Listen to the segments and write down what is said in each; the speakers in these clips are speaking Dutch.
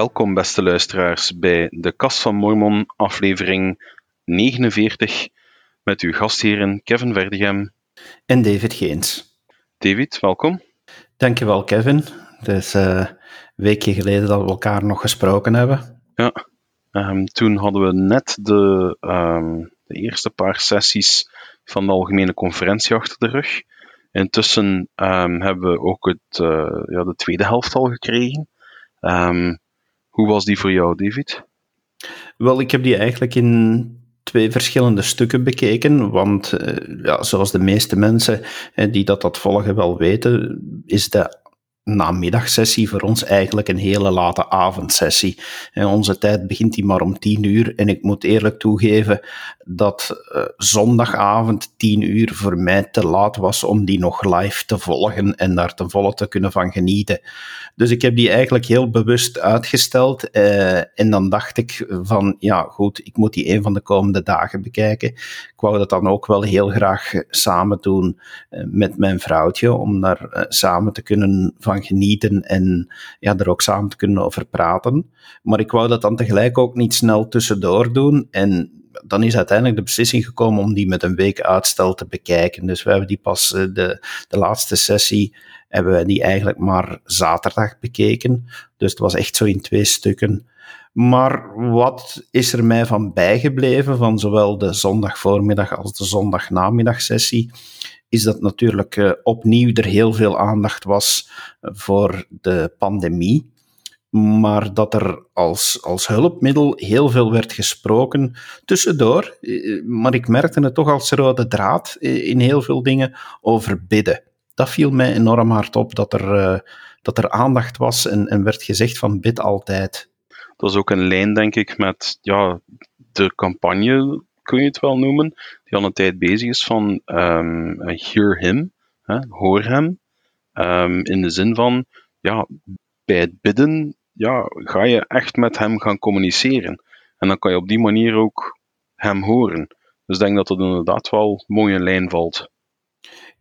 Welkom, beste luisteraars, bij de Kast van Mormon, aflevering 49, met uw gastheren Kevin Verdegem en David Geens. David, welkom. Dankjewel, Kevin. Het is uh, een weekje geleden dat we elkaar nog gesproken hebben. Ja, um, toen hadden we net de, um, de eerste paar sessies van de algemene conferentie achter de rug. Intussen um, hebben we ook het, uh, ja, de tweede helft al gekregen. Um, hoe was die voor jou, David? Wel, ik heb die eigenlijk in twee verschillende stukken bekeken, want uh, ja, zoals de meeste mensen die dat, dat volgen wel weten, is de namiddagsessie voor ons eigenlijk een hele late avondsessie. En onze tijd begint die maar om tien uur. En ik moet eerlijk toegeven dat uh, zondagavond tien uur voor mij te laat was om die nog live te volgen en daar ten volle te kunnen van genieten. Dus ik heb die eigenlijk heel bewust uitgesteld. Uh, en dan dacht ik van, ja goed, ik moet die een van de komende dagen bekijken. Ik wou dat dan ook wel heel graag samen doen uh, met mijn vrouwtje, om daar samen te kunnen van genieten en ja, er ook samen te kunnen over praten. Maar ik wou dat dan tegelijk ook niet snel tussendoor doen. En dan is uiteindelijk de beslissing gekomen om die met een week uitstel te bekijken. Dus we hebben die pas, eh, de, de laatste sessie, hebben die eigenlijk maar zaterdag bekeken. Dus het was echt zo in twee stukken. Maar wat is er mij van bijgebleven van zowel de zondagvoormiddag als de zondagnamiddagsessie? Is dat natuurlijk uh, opnieuw er heel veel aandacht was voor de pandemie. Maar dat er als, als hulpmiddel heel veel werd gesproken tussendoor. Eh, maar ik merkte het toch als rode draad in heel veel dingen over bidden. Dat viel mij enorm hard op, dat er, dat er aandacht was en, en werd gezegd van bid altijd. Dat is ook een lijn, denk ik, met ja, de campagne kun je het wel noemen, die al een tijd bezig is van um, hear him, hè, hoor hem, um, in de zin van, ja, bij het bidden ja, ga je echt met hem gaan communiceren. En dan kan je op die manier ook hem horen. Dus ik denk dat dat inderdaad wel mooi in lijn valt.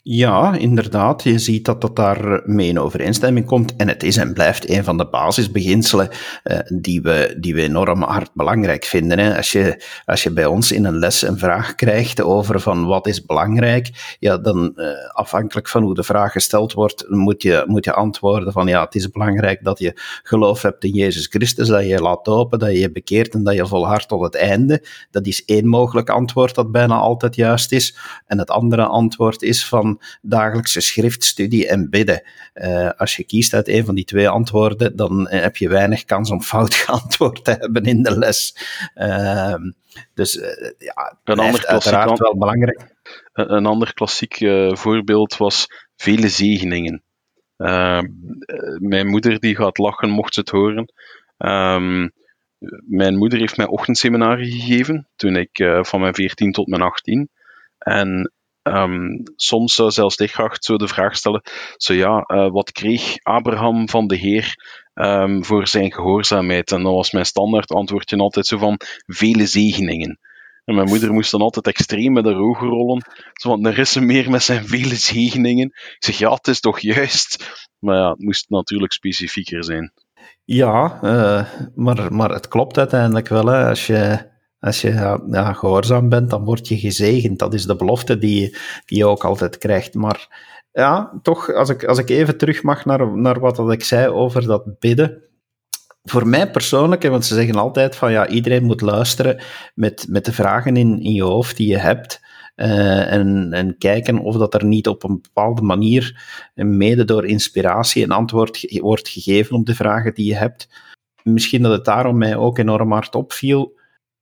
Ja, inderdaad. Je ziet dat dat daar mee in overeenstemming komt. En het is en blijft een van de basisbeginselen uh, die, we, die we enorm hard belangrijk vinden. Hè. Als, je, als je bij ons in een les een vraag krijgt over van wat is belangrijk, ja, dan uh, afhankelijk van hoe de vraag gesteld wordt, moet je, moet je antwoorden van ja, het is belangrijk dat je geloof hebt in Jezus Christus, dat je je laat dopen, dat je je bekeert en dat je volhardt tot het einde. Dat is één mogelijk antwoord dat bijna altijd juist is. En het andere antwoord is van dagelijkse schriftstudie en bidden. Uh, als je kiest uit een van die twee antwoorden, dan heb je weinig kans om fout geantwoord te hebben in de les. Uh, dus uh, ja, een ander uiteraard wel belangrijk. Een ander klassiek voorbeeld was vele zegeningen. Uh, mijn moeder die gaat lachen mocht ze het horen. Um, mijn moeder heeft mij ochtendseminarie gegeven toen ik uh, van mijn 14 tot mijn 18. En Um, soms zou zelfs Lichtgracht zo de vraag stellen: zo ja, uh, wat kreeg Abraham van de Heer um, voor zijn gehoorzaamheid? En dan was mijn standaard antwoordje altijd zo van vele zegeningen. En mijn moeder moest dan altijd extreem met haar ogen rollen. Zo van, er is er meer met zijn vele zegeningen. Ik zeg, ja, het is toch juist. Maar ja, het moest natuurlijk specifieker zijn. Ja, uh, maar, maar het klopt uiteindelijk wel. Hè. Als je als je gehoorzaam bent, dan word je gezegend. Dat is de belofte die, die je ook altijd krijgt. Maar ja, toch, als ik, als ik even terug mag naar, naar wat dat ik zei over dat bidden. Voor mij persoonlijk, want ze zeggen altijd van ja, iedereen moet luisteren met, met de vragen in, in je hoofd die je hebt. Uh, en, en kijken of dat er niet op een bepaalde manier, mede door inspiratie, een antwoord wordt gegeven op de vragen die je hebt. Misschien dat het daarom mij ook enorm hard opviel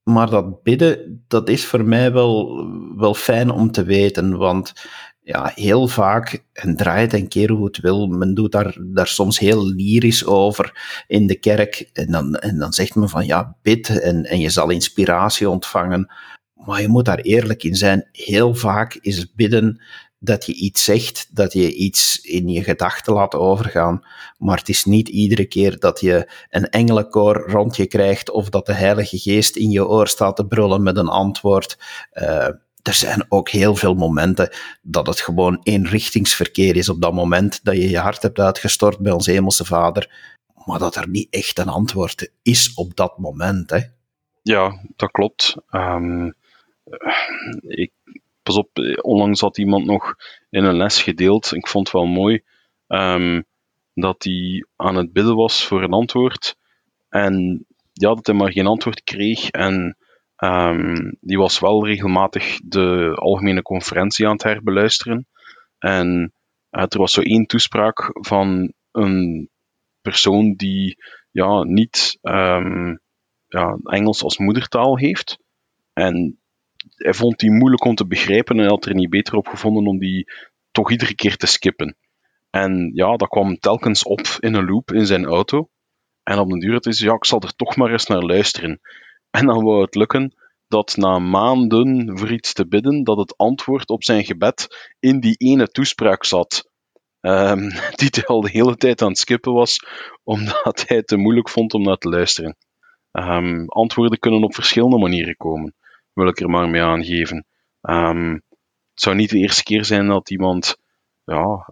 maar dat bidden, dat is voor mij wel, wel fijn om te weten, want ja, heel vaak, en draai het een keer hoe het wil, men doet daar, daar soms heel lyrisch over in de kerk, en dan, en dan zegt men van ja, bid en, en je zal inspiratie ontvangen. Maar je moet daar eerlijk in zijn. Heel vaak is bidden dat je iets zegt, dat je iets in je gedachten laat overgaan. Maar het is niet iedere keer dat je een engelenkoor rond je krijgt of dat de Heilige Geest in je oor staat te brullen met een antwoord. Uh, er zijn ook heel veel momenten dat het gewoon eenrichtingsverkeer is op dat moment dat je je hart hebt uitgestort bij onze Hemelse Vader. maar dat er niet echt een antwoord is op dat moment. Hè. Ja, dat klopt. Um, ik, pas op, onlangs had iemand nog in een les gedeeld, ik vond het wel mooi, um, dat hij aan het bidden was voor een antwoord. En ja, dat hij maar geen antwoord kreeg. En um, die was wel regelmatig de algemene conferentie aan het herbeluisteren. En uh, er was zo één toespraak van een persoon die ja, niet um, ja, Engels als moedertaal heeft. En hij vond die moeilijk om te begrijpen en had er niet beter op gevonden om die toch iedere keer te skippen. En ja, dat kwam telkens op in een loop in zijn auto. En op den duur het is, ja, ik zal er toch maar eens naar luisteren. En dan wou het lukken dat na maanden voor iets te bidden, dat het antwoord op zijn gebed in die ene toespraak zat. Um, die hij al de hele tijd aan het skippen was, omdat hij het te moeilijk vond om naar te luisteren. Um, antwoorden kunnen op verschillende manieren komen, wil ik er maar mee aangeven. Um, het zou niet de eerste keer zijn dat iemand ja,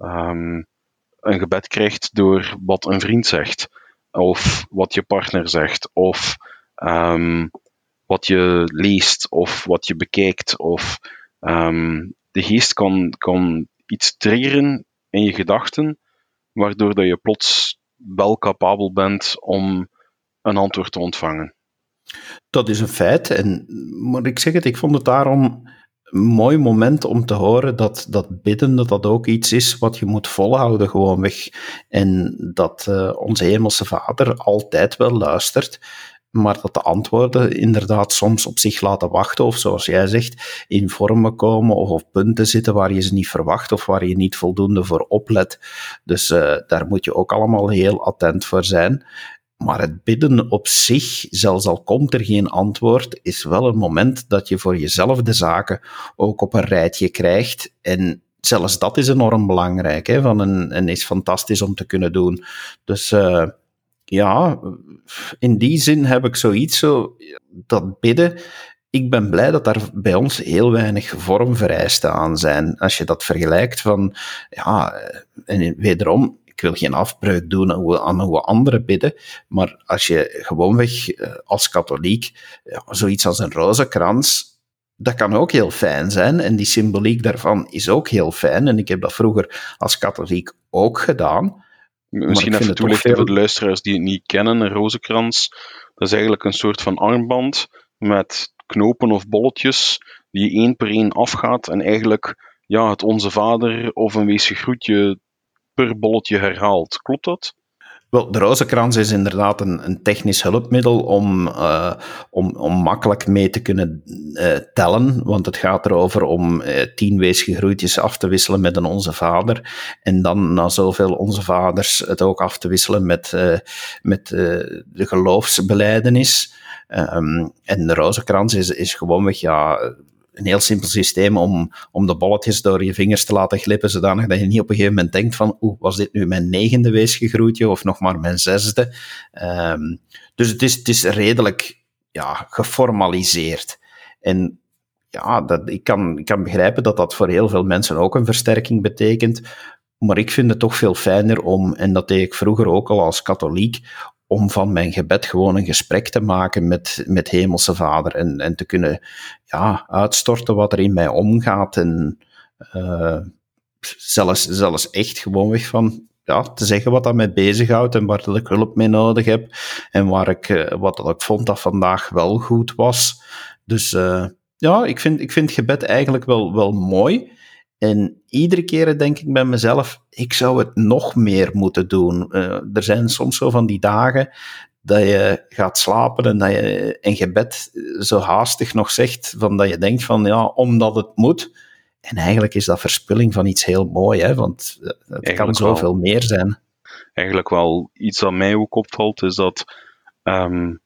een gebed krijgt door wat een vriend zegt, of wat je partner zegt, of wat je leest, of wat je bekijkt, of de geest kan, kan iets triggeren in je gedachten, waardoor dat je plots wel capabel bent om een antwoord te ontvangen. Dat is een feit. En, maar ik zeg het, ik vond het daarom een mooi moment om te horen dat, dat bidden dat dat ook iets is wat je moet volhouden gewoonweg. En dat uh, onze hemelse vader altijd wel luistert maar dat de antwoorden inderdaad soms op zich laten wachten, of zoals jij zegt, in vormen komen of op punten zitten waar je ze niet verwacht of waar je niet voldoende voor oplet. Dus uh, daar moet je ook allemaal heel attent voor zijn. Maar het bidden op zich, zelfs al komt er geen antwoord, is wel een moment dat je voor jezelf de zaken ook op een rijtje krijgt. En zelfs dat is enorm belangrijk, hè, van een, en is fantastisch om te kunnen doen. Dus uh, ja, in die zin heb ik zoiets, zo, dat bidden. Ik ben blij dat daar bij ons heel weinig vormvereisten aan zijn. Als je dat vergelijkt van, ja, en wederom, ik wil geen afbreuk doen aan hoe, anderen bidden, maar als je gewoonweg eh, als katholiek ja, zoiets als een rozenkrans, dat kan ook heel fijn zijn en die symboliek daarvan is ook heel fijn. En ik heb dat vroeger als katholiek ook gedaan. Misschien even toelichten voor de luisteraars die het niet kennen. Een rozenkrans, dat is eigenlijk een soort van armband met knopen of bolletjes die één per één afgaat en eigenlijk ja, het Onze Vader of een weesje groetje per bolletje herhaalt. Klopt dat? Wel, de rozenkrans is inderdaad een, een technisch hulpmiddel om, uh, om, om makkelijk mee te kunnen uh, tellen, want het gaat erover om uh, tien weesgegroeitjes af te wisselen met een Onze Vader en dan na zoveel Onze Vaders het ook af te wisselen met, met de geloofsbeleidenis. Um, en de rozenkrans is, is gewoonweg ja, een heel simpel systeem om, om de bolletjes door je vingers te laten glippen, zodanig dat je niet op een gegeven moment denkt van, oeh, was dit nu mijn negende weesgegroetje of nog maar mijn zesde? Um, dus het is, het is redelijk ja, geformaliseerd. En ja, dat, ik, kan, ik kan begrijpen dat dat voor heel veel mensen ook een versterking betekent. Maar ik vind het toch veel fijner om, en dat deed ik vroeger ook al als katholiek, om van mijn gebed gewoon een gesprek te maken met, met Hemelse Vader en, en te kunnen ja, uitstorten wat er in mij omgaat en uh, zelfs, zelfs echt gewoonweg van ja, te zeggen wat dat mij bezighoudt en waar dat ik hulp mee nodig heb en waar ik, uh, wat dat ik vond dat vandaag wel goed was. Dus uh, ja, ik vind, ik vind gebed eigenlijk wel, wel mooi. En iedere keer denk ik bij mezelf, ik zou het nog meer moeten doen. Uh, er zijn soms zo van die dagen dat je gaat slapen en dat je in gebed zo haastig nog zegt, van dat je denkt van ja, omdat het moet. En eigenlijk is dat verspilling van iets heel moois, hè, want het eigenlijk kan zoveel wel. meer zijn. Eigenlijk wel iets dat mij ook opvalt, is dat um,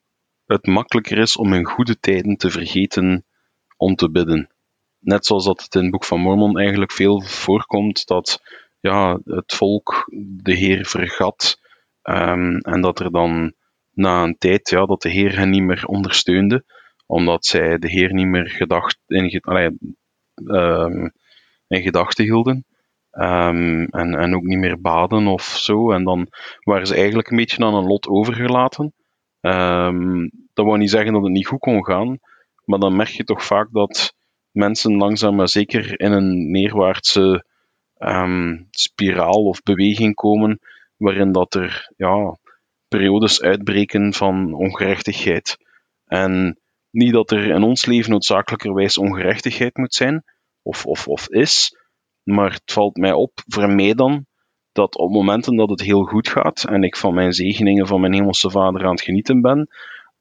het makkelijker is om in goede tijden te vergeten om te bidden net zoals dat het in het Boek van Mormon eigenlijk veel voorkomt, dat ja, het volk de Heer vergat. Um, en dat er dan na een tijd, ja, dat de Heer hen niet meer ondersteunde, omdat zij de Heer niet meer gedacht, in, allee, um, in gedachten hielden. Ehm, en, en ook niet meer baden of zo. En dan waren ze eigenlijk een beetje aan een lot overgelaten. Dat wou niet zeggen dat het niet goed kon gaan, maar dan merk je toch vaak dat mensen langzaam maar zeker in een neerwaartse um, spiraal of beweging komen, waarin dat er ja, periodes uitbreken van ongerechtigheid. En niet dat er in ons leven noodzakelijkerwijs ongerechtigheid moet zijn, of, of, of is, maar het valt mij op, voor mij dan, dat op momenten dat het heel goed gaat en ik van mijn zegeningen van mijn hemelse vader aan het genieten ben,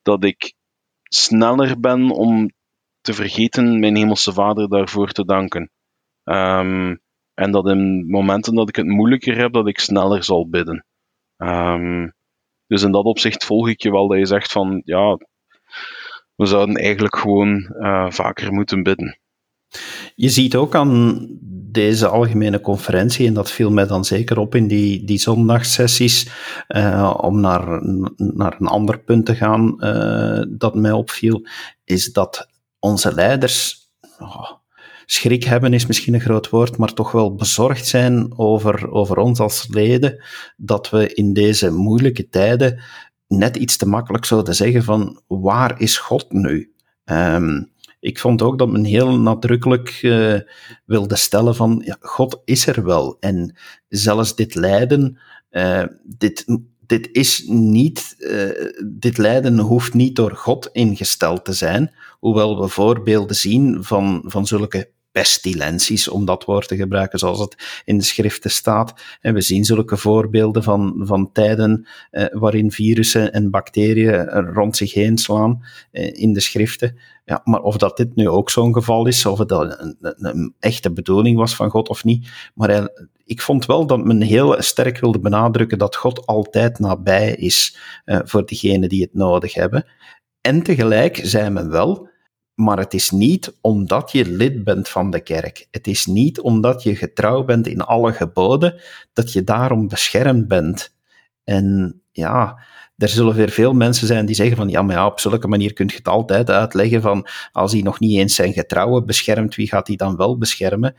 dat ik sneller ben om te vergeten mijn hemelse vader daarvoor te danken. Um, en dat in momenten dat ik het moeilijker heb, dat ik sneller zal bidden. Um, dus in dat opzicht volg ik je wel dat je zegt van ja, we zouden eigenlijk gewoon uh, vaker moeten bidden. Je ziet ook aan deze algemene conferentie, en dat viel mij dan zeker op in die, die zondagssessies, uh, om naar, naar een ander punt te gaan uh, dat mij opviel, is dat onze leiders, oh, schrik hebben is misschien een groot woord, maar toch wel bezorgd zijn over, over ons als leden, dat we in deze moeilijke tijden net iets te makkelijk zouden zeggen van waar is God nu? Um, ik vond ook dat men heel nadrukkelijk uh, wilde stellen van ja, God is er wel. En zelfs dit lijden, uh, dit, dit is niet, uh, dit lijden hoeft niet door God ingesteld te zijn, hoewel we voorbeelden zien van, van zulke pestilenties, om dat woord te gebruiken zoals het in de schriften staat. En we zien zulke voorbeelden van, van tijden eh, waarin virussen en bacteriën rond zich heen slaan eh, in de schriften. Ja, maar of dat dit nu ook zo'n geval is, of het een, echte bedoeling was van God of niet. Maar ik vond wel dat men heel sterk wilde benadrukken dat God altijd nabij is uh, voor diegenen die het nodig hebben. En tegelijk zei men wel, maar het is niet omdat je lid bent van de kerk. Het is niet omdat je getrouw bent in alle geboden dat je daarom beschermd bent. En ja, er zullen weer veel mensen zijn die zeggen van ja, maar op zulke manier kun je het altijd uitleggen van als hij nog niet eens zijn getrouwen beschermt, wie gaat hij dan wel beschermen?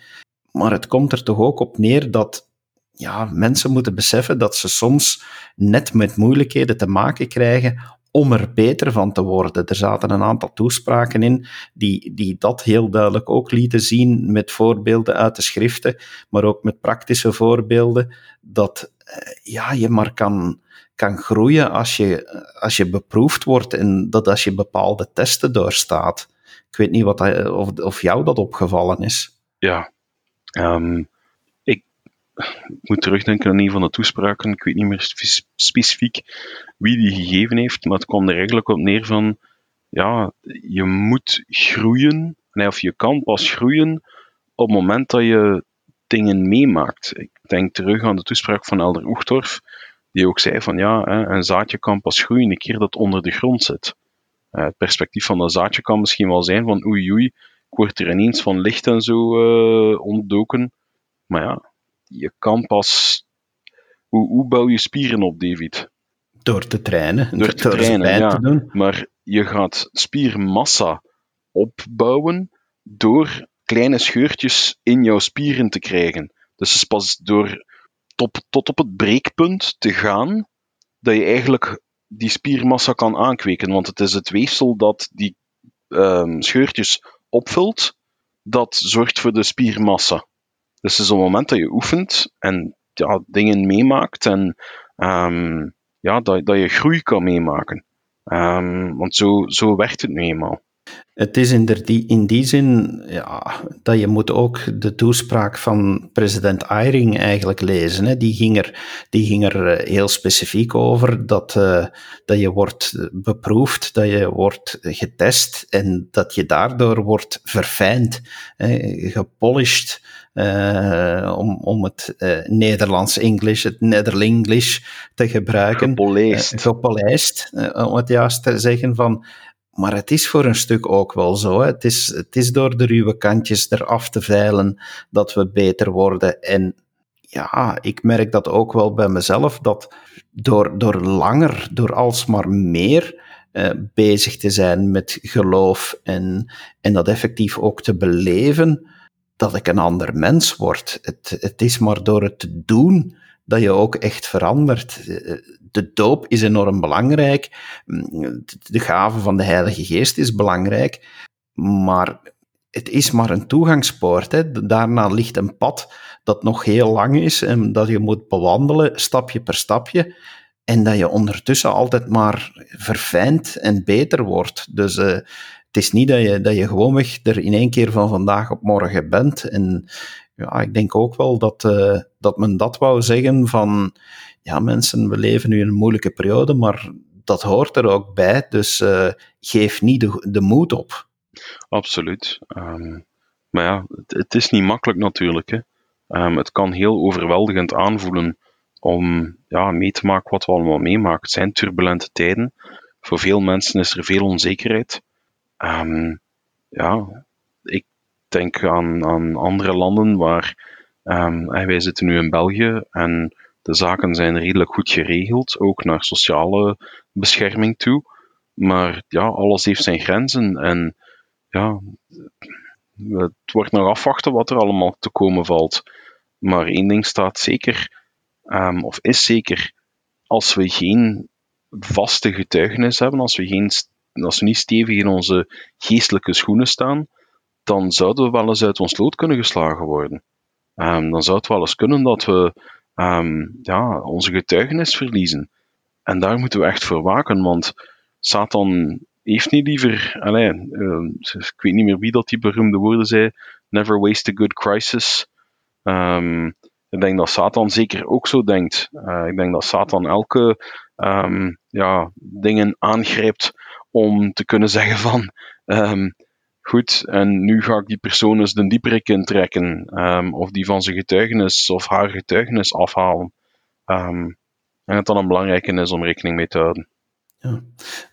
Maar het komt er toch ook op neer dat ja, mensen moeten beseffen dat ze soms net met moeilijkheden te maken krijgen om er beter van te worden. Er zaten een aantal toespraken in die, die dat heel duidelijk ook lieten zien met voorbeelden uit de schriften, maar ook met praktische voorbeelden, dat eh, ja, je maar kan, kan groeien als je, als je beproefd wordt en dat als je bepaalde testen doorstaat. Ik weet niet wat, of, of jou dat opgevallen is. Ja, um, ik moet terugdenken aan een van de toespraken. Ik weet niet meer specifiek wie die gegeven heeft, maar het kwam er eigenlijk op neer van, ja, je moet groeien, of je kan pas groeien op het moment dat je dingen meemaakt. Ik denk terug aan de toespraak van Elder Oegtorf, die ook zei van ja, een zaadje kan pas groeien een keer dat onder de grond zit. Eh, het perspectief van dat zaadje kan misschien wel zijn van oei oei, ik word er ineens van licht en zo uh, ontdoken. Maar ja, je kan pas... Hoe, hoe bouw je spieren op, David? Door te trainen. Door te trainen, ja. Te doen. Maar je gaat spiermassa opbouwen door kleine scheurtjes in jouw spieren te krijgen. Dus het is pas door tot, tot op het breekpunt te gaan dat je eigenlijk die spiermassa kan aankweken. Want het is het weefsel dat die um, scheurtjes opvult, dat zorgt voor de spiermassa. Dus het is het moment dat je oefent en ja, dingen meemaakt en um, ja, dat, dat je groei kan meemaken. Um, want zo, zo werkt het nu eenmaal. Het is in, die, in die zin ja, dat je moet ook de toespraak van president Eyring eigenlijk lezen. Hè. Die, ging er, die ging er eh, heel specifiek over dat, uh, dat je wordt beproefd, dat je wordt getest en dat je daardoor wordt verfijnd, hè, gepolished. Uh, om, om het uh, Nederlands-Engels, het Nederlinglish te gebruiken. Gepolijst. Uh, gepolijst, om het juist te zeggen van maar het is voor een stuk ook wel zo. Hè. Het, is, het is door de ruwe kantjes eraf te veilen dat we beter worden. En ja, ik merk dat ook wel bij mezelf, dat door, door langer, door alsmaar meer eh, bezig te zijn met geloof en, en dat effectief ook te beleven, dat ik een ander mens word. Het, het is maar door het te doen dat je ook echt verandert. De doop is enorm belangrijk. De gave van de Heilige Geest is belangrijk. Maar het is maar een toegangspoort. Hè. Daarna ligt een pad dat nog heel lang is en dat je moet bewandelen, stapje per stapje. En dat je ondertussen altijd maar verfijnd en beter wordt. Dus uh, het is niet dat je, dat je gewoonweg er in één keer van vandaag op morgen bent. En ja, ik denk ook wel dat, uh, dat men dat wou zeggen van, ja mensen, we leven nu in een moeilijke periode, maar dat hoort er ook bij, dus uh, geef niet de, de moed op. Absoluut. Um, maar ja, het, is niet makkelijk natuurlijk. Hè. Um, het kan heel overweldigend aanvoelen om ja, mee te maken wat we allemaal meemaken. Het zijn turbulente tijden. Voor veel mensen is er veel onzekerheid. Um, ja, denk aan, aan andere landen waar um, wij zitten nu in België en de zaken zijn redelijk goed geregeld, ook naar sociale bescherming toe. Maar ja, alles heeft zijn grenzen en ja, het wordt nog afwachten wat er allemaal te komen valt. Maar één ding staat zeker, um, of is zeker, als we geen vaste getuigenis hebben, als we, geen, als we niet stevig in onze geestelijke schoenen staan, dan zouden we wel eens uit ons lood kunnen geslagen worden. Um, dan zou het wel eens kunnen dat we um, ja, onze getuigenis verliezen. En daar moeten we echt voor waken, want Satan heeft niet liever, allez, uh, ik weet niet meer wie dat die beroemde woorden zei, never waste a good crisis. Ik denk dat Satan zeker ook zo denkt. Uh, ik denk dat Satan elke ja, dingen aangrijpt om te kunnen zeggen van goed, en nu ga ik die persoon eens de diepere in trekken, um, of die van zijn getuigenis of haar getuigenis afhalen. en het dan een belangrijke is om rekening mee te houden. Ja.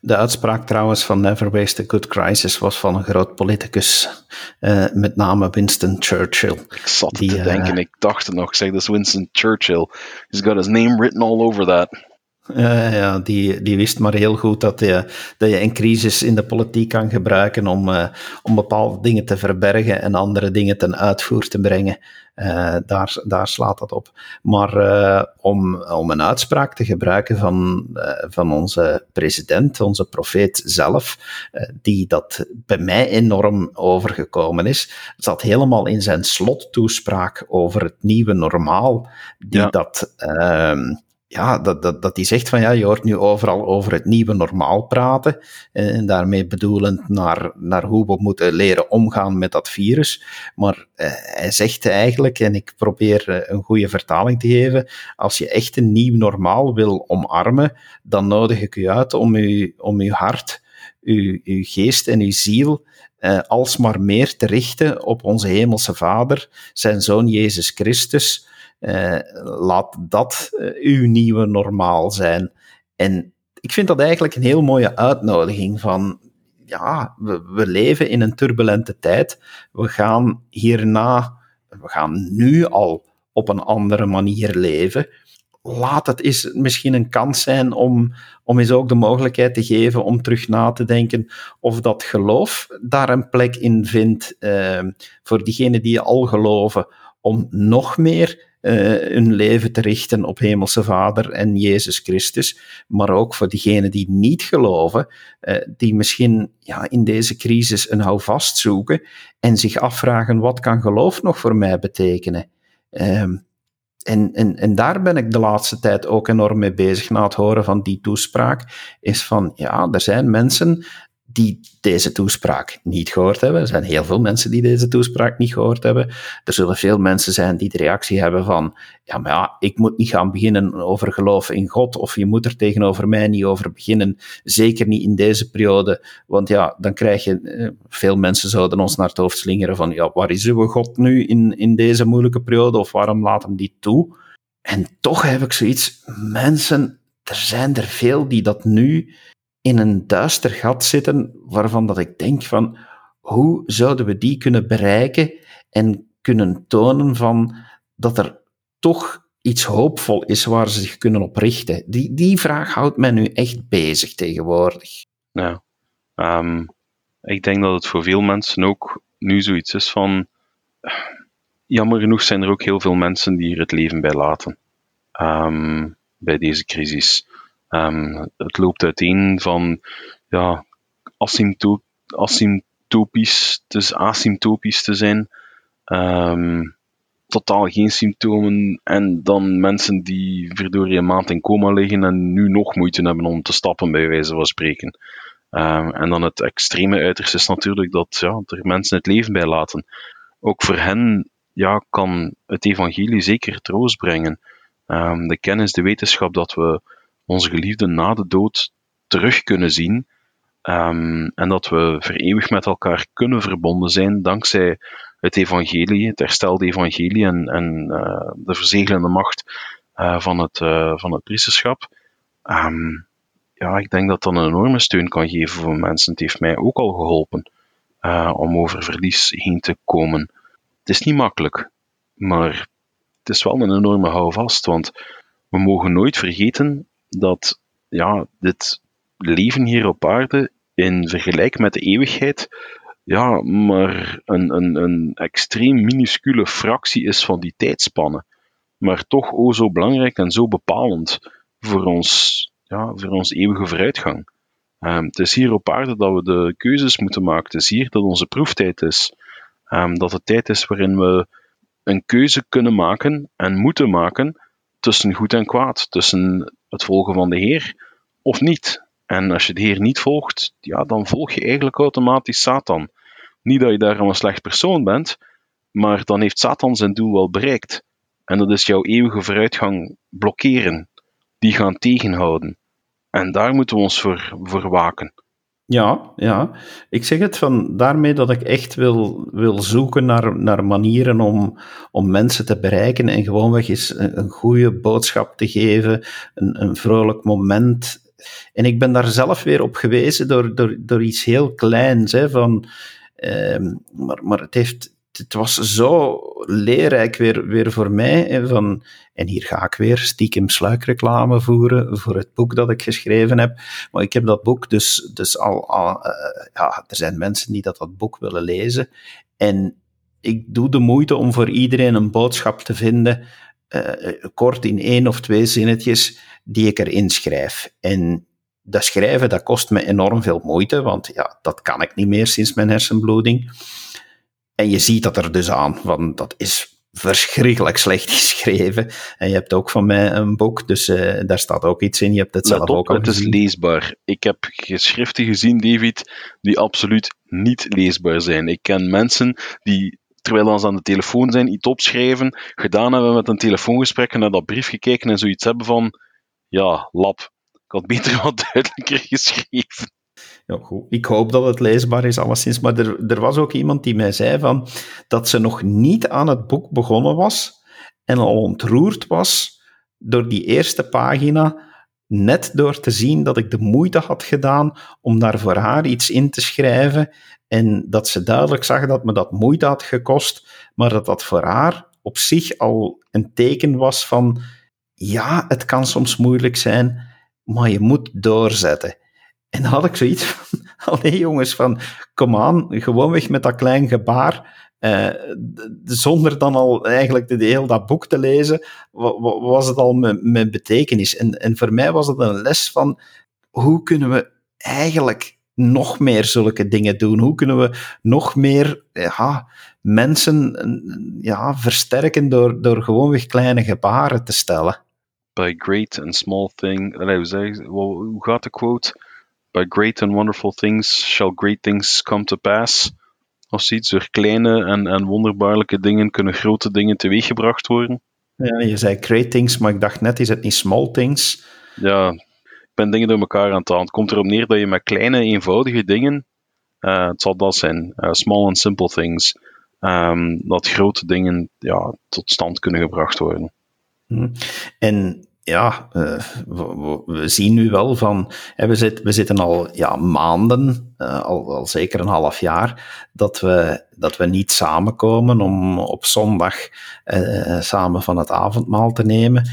De uitspraak trouwens van Never Waste a Good Crisis was van een groot politicus, uh, met name Winston Churchill. Ik zat die, te denken, uh, ik dacht het nog, zeg, dat is Winston Churchill. He's got his name written all over that. Uh, ja, die, die wist maar heel goed dat je, dat je een crisis in de politiek kan gebruiken om, uh, om bepaalde dingen te verbergen en andere dingen ten uitvoer te brengen. Uh, daar, daar slaat dat op. Maar om, om een uitspraak te gebruiken van, van onze president, onze profeet zelf, die dat bij mij enorm overgekomen is, zat helemaal in zijn slottoespraak over het nieuwe normaal, die ja. dat ehm, ja, dat, dat, dat die zegt van ja, je hoort nu overal over het nieuwe normaal praten. En daarmee bedoelend naar, naar hoe we moeten leren omgaan met dat virus. Maar eh, hij zegt eigenlijk, en ik probeer eh, een goede vertaling te geven, als je echt een nieuw normaal wil omarmen, dan nodig ik u uit om, u, om uw hart, uw, uw geest en uw ziel eh, alsmaar meer te richten op onze Hemelse Vader, zijn Zoon Jezus Christus laat dat uh, uw nieuwe normaal zijn. En ik vind dat eigenlijk een heel mooie uitnodiging van, ja, we, leven in een turbulente tijd. We gaan hierna, we gaan nu al op een andere manier leven. Laat het eens misschien een kans zijn om, om eens ook de mogelijkheid te geven om terug na te denken of dat geloof daar een plek in vindt uh, voor diegenen die al geloven, om nog meer hun leven te richten op Hemelse Vader en Jezus Christus, maar ook voor diegenen die niet geloven, uh, die misschien ja, in deze crisis een houvast zoeken en zich afvragen, wat kan geloof nog voor mij betekenen? Um, en, en, en daar ben ik de laatste tijd ook enorm mee bezig na het horen van die toespraak. Is van, ja, er zijn mensen die deze toespraak niet gehoord hebben. Er zijn heel veel mensen die deze toespraak niet gehoord hebben. Er zullen veel mensen zijn die de reactie hebben van, ja, maar ja, ik moet niet gaan beginnen over geloof in God, of je moet er tegenover mij niet over beginnen, zeker niet in deze periode, want ja, dan krijg je, eh, veel mensen zouden ons naar het hoofd slingeren van, ja, waar is uw God nu in, in deze moeilijke periode, of waarom laat hem die toe? En toch heb ik zoiets, mensen, er zijn er veel die dat nu in een duister gat zitten waarvan dat ik denk van hoe zouden we die kunnen bereiken en kunnen tonen van dat er toch iets hoopvol is waar ze zich kunnen op richten. Die, die vraag houdt mij nu echt bezig tegenwoordig. Ja, um, ik denk dat het voor veel mensen ook nu zoiets is van jammer genoeg zijn er ook heel veel mensen die er het leven bij laten. Ehm, bij deze crisis. Um, het loopt uiteen van ja, asymptopisch, dus asymptopisch te zijn, um, totaal geen symptomen, en dan mensen die verdorie een maand in coma liggen en nu nog moeite hebben om te stappen, bij wijze van spreken. Um, en dan het extreme uiterste is natuurlijk dat ja, er mensen het leven bij laten. Ook voor hen ja, kan het evangelie zeker troost brengen. De kennis, de wetenschap dat we onze geliefden na de dood terug kunnen zien. Um, en dat we vereeuwigd met elkaar kunnen verbonden zijn dankzij het evangelie, het herstelde evangelie en, uh, de verzegelende macht uh, van, het, uh, van het priesterschap. Um, ja, ik denk dat dat een enorme steun kan geven voor mensen. Het heeft mij ook al geholpen om over verlies heen te komen. Het is niet makkelijk, maar het is wel een enorme houvast, want we mogen nooit vergeten dat ja, dit leven hier op aarde in vergelijking met de eeuwigheid ja, maar een, een, een extreem minuscule fractie is van die tijdspannen. Maar toch o zo belangrijk en zo bepalend voor ons, ja, voor ons eeuwige vooruitgang. Um, het is hier op aarde dat we de keuzes moeten maken. Het is hier dat onze proeftijd is. Um, dat het tijd is waarin we een keuze kunnen maken en moeten maken tussen goed en kwaad, tussen het volgen van de Heer of niet. En als je de Heer niet volgt, ja, dan volg je eigenlijk automatisch Satan. Niet dat je daarom een slecht persoon bent, maar dan heeft Satan zijn doel wel bereikt. En dat is jouw eeuwige vooruitgang blokkeren, die gaan tegenhouden. En daar moeten we ons voor, voor waken. Ja, ja. Ik zeg het van daarmee dat ik echt wil, wil zoeken naar, naar manieren om, om mensen te bereiken en gewoonweg eens een, goede boodschap te geven, een, een vrolijk moment. En ik ben daar zelf weer op gewezen door, door, door iets heel kleins, hè, van Ehm, maar, maar het, heeft, het was zo leerrijk weer, weer voor mij. Van, en hier ga ik weer stiekem sluikreclame voeren voor het boek dat ik geschreven heb. Maar ik heb dat boek dus, dus al. al uh, ja, er zijn mensen die dat, dat boek willen lezen. En ik doe de moeite om voor iedereen een boodschap te vinden. Uh, kort in één of twee zinnetjes die ik erin schrijf. En dat schrijven, dat kost me enorm veel moeite, want ja, dat kan ik niet meer sinds mijn hersenbloeding. En je ziet dat er dus aan, want dat is verschrikkelijk slecht geschreven. En je hebt ook van mij een boek, dus uh, daar staat ook iets in. Je hebt het zelf op, ook al Het is leesbaar. Ik heb geschriften gezien, David, die absoluut niet leesbaar zijn. Ik ken mensen die terwijl ze aan de telefoon zijn, iets opschrijven, gedaan hebben met een telefoongesprek en naar dat brief gekeken en zoiets hebben van, ja, lap, ik had beter wat duidelijker geschreven. Ja, goed. Ik hoop dat het leesbaar is, alleszins. Maar er, er was ook iemand die mij zei van, dat ze nog niet aan het boek begonnen was en al ontroerd was door die eerste pagina, net door te zien dat ik de moeite had gedaan om daar voor haar iets in te schrijven en dat ze duidelijk zag dat me dat moeite had gekost, maar dat dat voor haar op zich al een teken was van, ja, het kan soms moeilijk zijn, maar je moet doorzetten. En dan had ik zoiets van, allee jongens, van kom aan, gewoon weg met dat klein gebaar. Uh, zonder dan al eigenlijk de, heel dat boek te lezen, was het al met, betekenis. En, en voor mij was het een les van hoe kunnen we eigenlijk nog meer zulke dingen doen? Hoe kunnen we nog meer ja, mensen ja, versterken door, door gewoonweg kleine gebaren te stellen? by great and small things. hoe gaat de quote? By great and wonderful things shall great things come to pass. Of zoiets, door kleine en, en wonderbaarlijke dingen kunnen grote dingen teweeggebracht worden. Ja, je zei great things, maar ik dacht net, is het niet small things? Ja, ik ben dingen door elkaar aan het halen. Het komt erop neer dat je met kleine, eenvoudige dingen, uh, het zal dat zijn, uh, small and simple things, um, dat grote dingen ja, tot stand kunnen gebracht worden. Hm. En ja, uh, we, zien nu wel van, we, we zitten al ja, maanden, uh, al, al zeker een half jaar, dat we, dat we niet samenkomen om op zondag uh, samen van het avondmaal te nemen.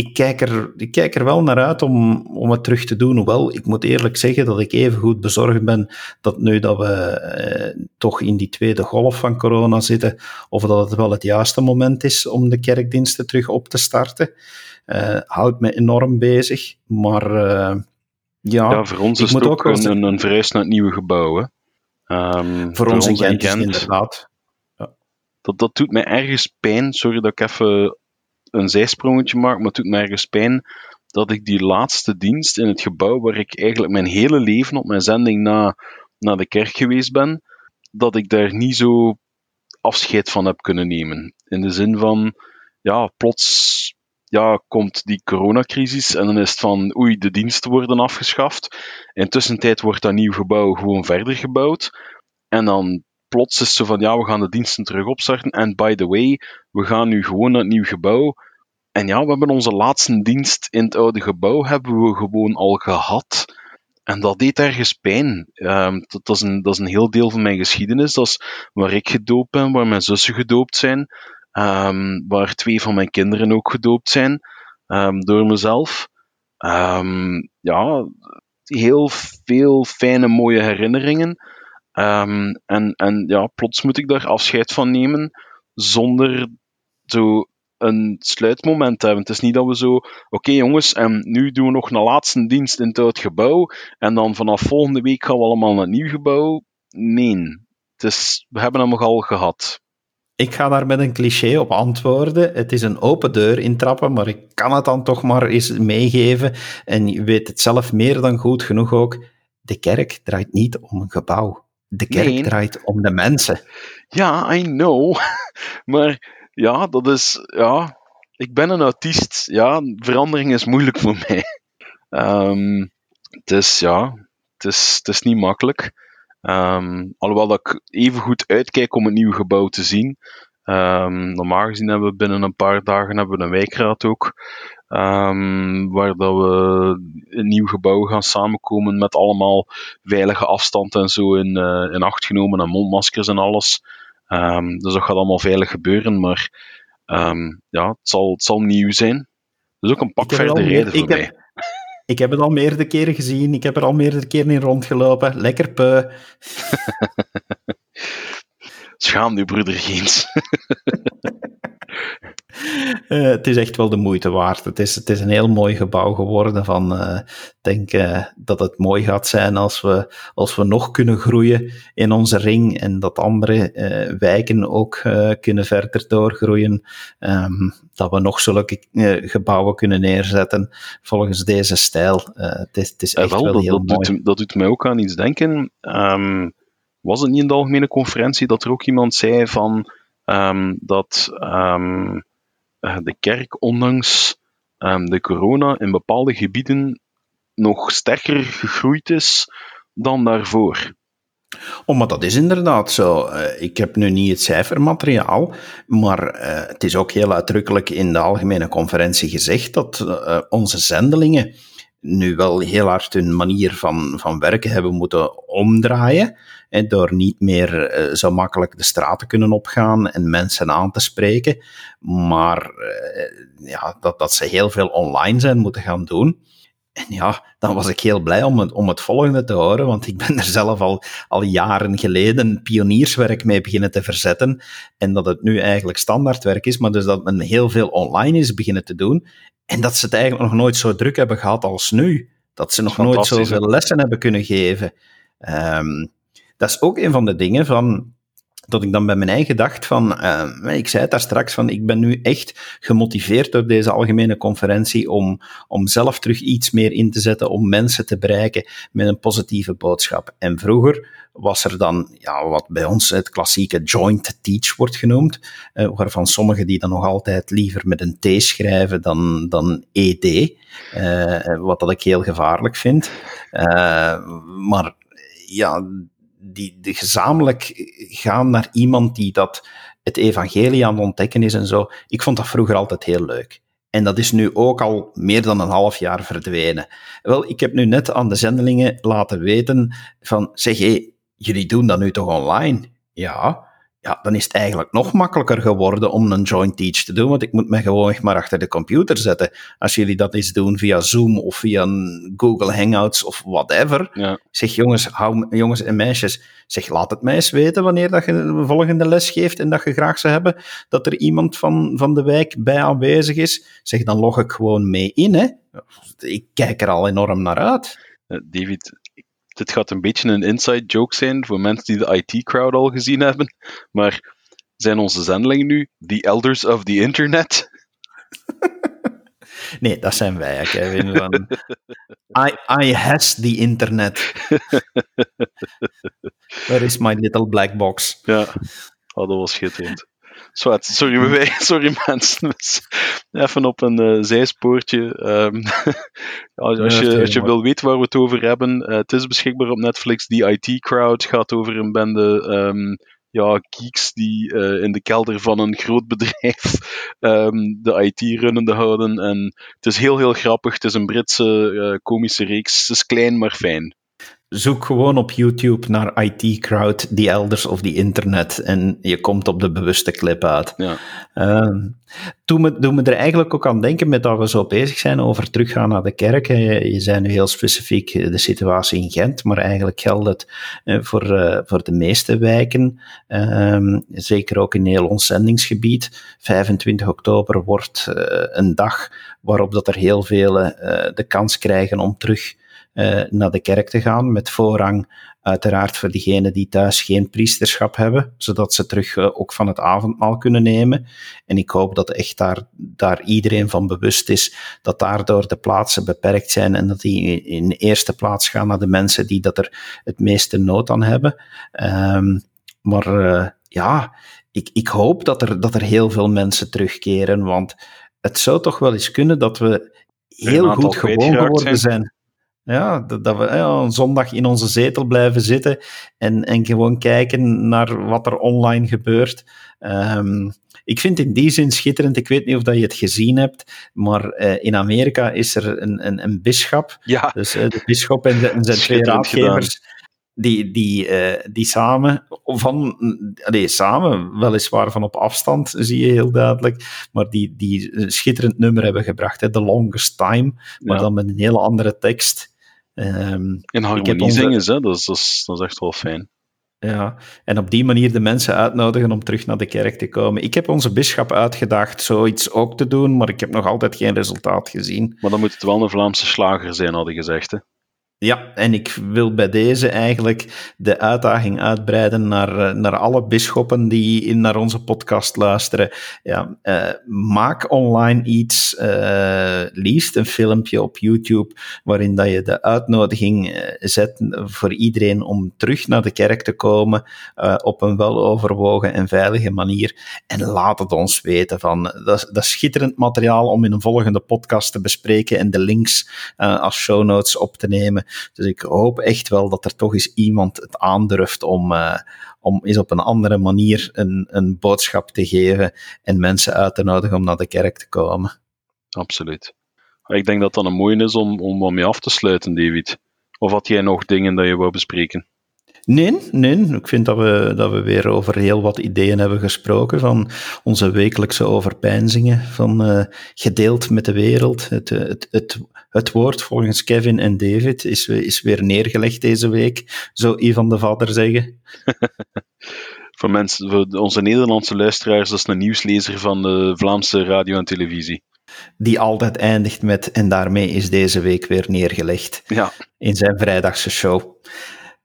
Ik kijk, er, ik kijk er wel naar uit om, om het terug te doen. Hoewel, ik moet eerlijk zeggen dat ik even goed bezorgd ben dat nu dat we toch in die tweede golf van corona zitten, of dat het wel het juiste moment is om de kerkdiensten terug op te starten. Uh, houdt me enorm bezig, maar uh, ja, ja, voor ons is het ook, een, een, een naar het nieuwe gebouw. Hè? Um, voor, ons in Gent, Gent inderdaad. Ja. Dat, dat doet mij ergens pijn. Sorry dat ik even een zijsprongetje maak, maar het doet mij ergens pijn dat ik die laatste dienst in het gebouw waar ik eigenlijk mijn hele leven op mijn zending na, naar de kerk geweest ben, dat ik daar niet zo afscheid van heb kunnen nemen. In de zin van, ja, plots ja, komt die coronacrisis en dan is het van, oei, de diensten worden afgeschaft. Intussen wordt dat nieuw gebouw gewoon verder gebouwd. En dan plots is zo van, ja, we gaan de diensten terug opstarten. En by the way, we gaan nu gewoon naar het nieuw gebouw. En ja, we hebben onze laatste dienst in het oude gebouw hebben we gewoon al gehad. En dat deed ergens pijn. Um, dat, is een, dat is een heel deel van mijn geschiedenis. Dat is waar ik gedoopt ben, waar mijn zussen gedoopt zijn. Um, waar twee van mijn kinderen ook gedoopt zijn um, door mezelf. ja, heel veel fijne, mooie herinneringen. En, en ja, plots moet ik daar afscheid van nemen zonder zo een sluitmoment hebben. Het is niet dat we zo, oké jongens, en nu doen we nog een laatste dienst in het gebouw en dan vanaf volgende week gaan we allemaal naar het nieuw gebouw. Nee, het is, we hebben hem al gehad. Ik ga daar met een cliché op antwoorden. Het is een open deur intrappen, maar ik kan het dan toch maar eens meegeven. En je weet het zelf meer dan goed genoeg ook. De kerk draait niet om een gebouw. De kerk draait om de mensen. Ja, I know. maar ja, dat is. Ja, ik ben een autist. Ja, verandering is moeilijk voor mij. Um, het is, ja, het is, het is niet makkelijk. Um, alhoewel dat ik even goed uitkijk om het nieuwe gebouw te zien. Um, normaal gezien hebben we binnen een paar dagen hebben we een wijkraad ook. Um, waar dat we een nieuw gebouw gaan samenkomen met allemaal veilige afstand en zo in, uh, in acht genomen en mondmaskers en alles. Um, dus dat gaat allemaal veilig gebeuren, maar um, ja, het zal, het zal nieuw zijn. Dus ook een pak verder reden voor ik mij. Heb, ik heb het al meerdere keren gezien, ik heb er al meerdere keren in rondgelopen. Lekker peu. Schaam nu, broeder Geens. Uh, het is echt wel de moeite waard. Het is, het is een heel mooi gebouw geworden. Van, uh, denk uh, dat het mooi gaat zijn als we, als we nog kunnen groeien in onze ring en dat andere wijken ook kunnen verder doorgroeien. Um, dat we nog zulke gebouwen kunnen neerzetten volgens deze stijl. het, is, het is echt wel, wel dat, heel dat mooi. Doet, dat doet mij ook aan iets denken. Um, was het niet in de algemene conferentie dat er ook iemand zei van um, dat um, de kerk, ondanks um, de corona, in bepaalde gebieden nog sterker gegroeid is dan daarvoor. Oh, maar dat is inderdaad zo. Uh, ik heb nu niet het cijfermateriaal, maar uh, het is ook heel uitdrukkelijk in de algemene conferentie gezegd dat onze zendelingen nu wel heel hard hun manier van, van werken hebben moeten omdraaien. Door niet meer uh, zo makkelijk de straten kunnen opgaan en mensen aan te spreken. Maar uh, ja, dat, dat ze heel veel online zijn moeten gaan doen. En ja, dan was ik heel blij om het, om het volgende te horen, want ik ben er zelf al, al jaren geleden pionierswerk mee beginnen te verzetten. En dat het nu eigenlijk standaardwerk is, maar dus dat men heel veel online is beginnen te doen. En dat ze het eigenlijk nog nooit zo druk hebben gehad als nu. Dat ze nog nooit zoveel lessen hebben kunnen geven. Um, dat is ook een van de dingen van dat ik dan bij mijn eigen dacht van, uh, ik zei het daar straks van, ik ben nu echt gemotiveerd door deze algemene conferentie om, om zelf terug iets meer in te zetten, om mensen te bereiken met een positieve boodschap. En vroeger was er dan, ja, wat bij ons het klassieke joint teach wordt genoemd, uh, waarvan sommigen die dan nog altijd liever met een T schrijven dan, dan ED, uh, wat dat ik heel gevaarlijk vind. maar ja, die, die gezamenlijk gaan naar iemand die dat het evangelie aan het ontdekken is en zo. Ik vond dat vroeger altijd heel leuk. En dat is nu ook al meer dan een half jaar verdwenen. Wel, ik heb nu net aan de zendelingen laten weten van, zeg hé, jullie doen dat nu toch online? Ja, ja, dan is het eigenlijk nog makkelijker geworden om een joint teach te doen, want ik moet me gewoon maar achter de computer zetten. Als jullie dat eens doen via Zoom of via een Google Hangouts of whatever, Ja. zeg jongens, hou, jongens en meisjes, zeg laat het mij eens weten wanneer dat je een volgende les geeft en dat je graag zou hebben dat er iemand van, van de wijk bij aanwezig is. Zeg, dan log ik gewoon mee in, hè. Ik kijk er al enorm naar uit. Eh, David, dit gaat een beetje een inside joke zijn voor mensen die de IT-crowd al gezien hebben. Maar zijn onze zendelingen nu the elders of the internet? Nee, dat zijn wij, Kevin. Van, I, I has the internet. Where is my little black box? Ja, oh, dat was schitterend. Zwart, sorry, wij, sorry mensen. Even op een eh, zijspoortje. Ehm, als, als, je, als wil weten waar we het over hebben, eh, het is beschikbaar op Netflix. Die IT-crowd gaat over een bende ehm, ja, geeks die eh, in de kelder van een groot bedrijf ehm, de IT runnende houden. En het is heel, heel grappig. Het is een Britse komische reeks. Het is klein, maar fijn. Zoek gewoon op YouTube naar IT Crowd, The Elders of the Internet, en je komt op de bewuste clip uit. Ja. Ehm, doe, me, doe me er eigenlijk ook aan denken met dat we zo bezig zijn over teruggaan naar de kerk. Je, je zei nu heel specifiek eh, de situatie in Gent, maar eigenlijk geldt het eh, voor, eh, voor de meeste wijken, Ehm, zeker ook in heel ons zendingsgebied. 25 oktober wordt een dag waarop dat er heel veel eh, de kans krijgen om terug eh, naar de kerk te gaan, met voorrang uiteraard voor diegenen die thuis geen priesterschap hebben, zodat ze terug eh, ook van het avondmaal kunnen nemen. En ik hoop dat echt daar, daar iedereen van bewust is dat daardoor de plaatsen beperkt zijn en dat die in de eerste plaats gaan naar de mensen die dat er het meeste nood aan hebben. Ehm, maar eh, ja, ik, ik hoop dat er, dat er heel veel mensen terugkeren, want het zou toch wel eens kunnen dat we heel goed gewoon geworden zijn. zijn. Ja, dat, dat we ja, een zondag in onze zetel blijven zitten en, en gewoon kijken naar wat er online gebeurt. Ehm, ik vind het in die zin schitterend. Ik weet niet of dat je het gezien hebt, maar eh, in Amerika is er een, een, een bisschop. Ja, Dus eh, de bisschop en, de- en zijn twee raadgevers, die, die, eh, die samen, van, nee, samen, weliswaar van op afstand, zie je heel duidelijk, maar die, die een schitterend nummer hebben gebracht, hè, The Longest Time, maar Ja. dan met een hele andere tekst. Ehm, in harmonie heb onze- zingen ze, dat is, dat, is, dat is echt wel fijn. ja, en op die manier de mensen uitnodigen om terug naar de kerk te komen. Ik heb onze bisschop uitgedaagd zoiets ook te doen, maar ik heb nog altijd geen resultaat gezien. Maar dan moet het wel een Vlaamse slager zijn, hadden gezegd. Hè? Ja, en ik wil bij deze eigenlijk de uitdaging uitbreiden naar, eh, naar alle bisschoppen die in, naar onze podcast luisteren. Ja, eh, maak online iets, liefst een filmpje op YouTube, waarin dat je de uitnodiging zet voor iedereen om terug naar de kerk te komen op een weloverwogen en veilige manier. En laat het ons weten. Van, dat, dat is schitterend materiaal om in een volgende podcast te bespreken en de links als show notes op te nemen. Dus ik hoop echt wel dat er toch eens iemand het aandurft om, eh, om eens op een andere manier een, een boodschap te geven en mensen uit te nodigen om naar de kerk te komen. Absoluut. Ik denk dat dat een mooie is om, om wat mee af te sluiten, David. Of had jij nog dingen dat je wou bespreken? Nee, nee, ik vind dat we, dat we weer over heel wat ideeën hebben gesproken, van onze wekelijkse overpeinzingen, van eh, gedeeld met de wereld. Het, het, het, het woord volgens Kevin en David is, is weer neergelegd deze week, zou Ivan de Vader zeggen. Voor, mensen, voor onze Nederlandse luisteraars, dat is een nieuwslezer van de Vlaamse radio en televisie. Die altijd eindigt met, en daarmee is deze week weer neergelegd Ja, in zijn vrijdagse show.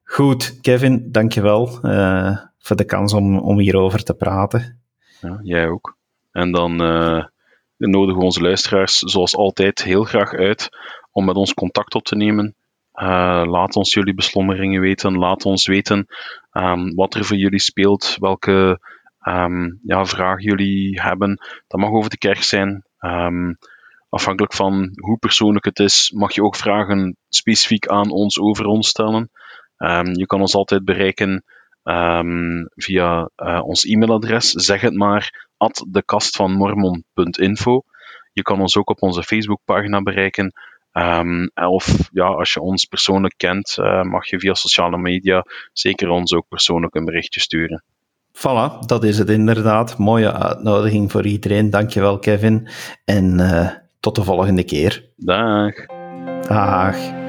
Goed, Kevin, dankjewel uh, voor de kans om, om hierover te praten. ja jij ook. En dan uh, nodigen we onze luisteraars zoals altijd heel graag uit om met ons contact op te nemen. Uh, laat ons jullie beslommeringen weten. Laat ons weten um, wat er voor jullie speelt, welke um, ja, vragen jullie hebben. Dat mag over de kerk zijn. Um, afhankelijk van hoe persoonlijk het is, mag je ook vragen specifiek aan ons over ons stellen. Je kan ons altijd bereiken um, via uh, ons e-mailadres, zeg het maar, at dekastvanmormon.info. Je kan ons ook op onze Facebookpagina bereiken. Um, of ja, als je ons persoonlijk kent, uh, mag je via sociale media zeker ons ook persoonlijk een berichtje sturen. Voilà, dat is het inderdaad. Mooie uitnodiging voor iedereen. Dankjewel, Kevin. En uh, tot de volgende keer. Dag. Dag.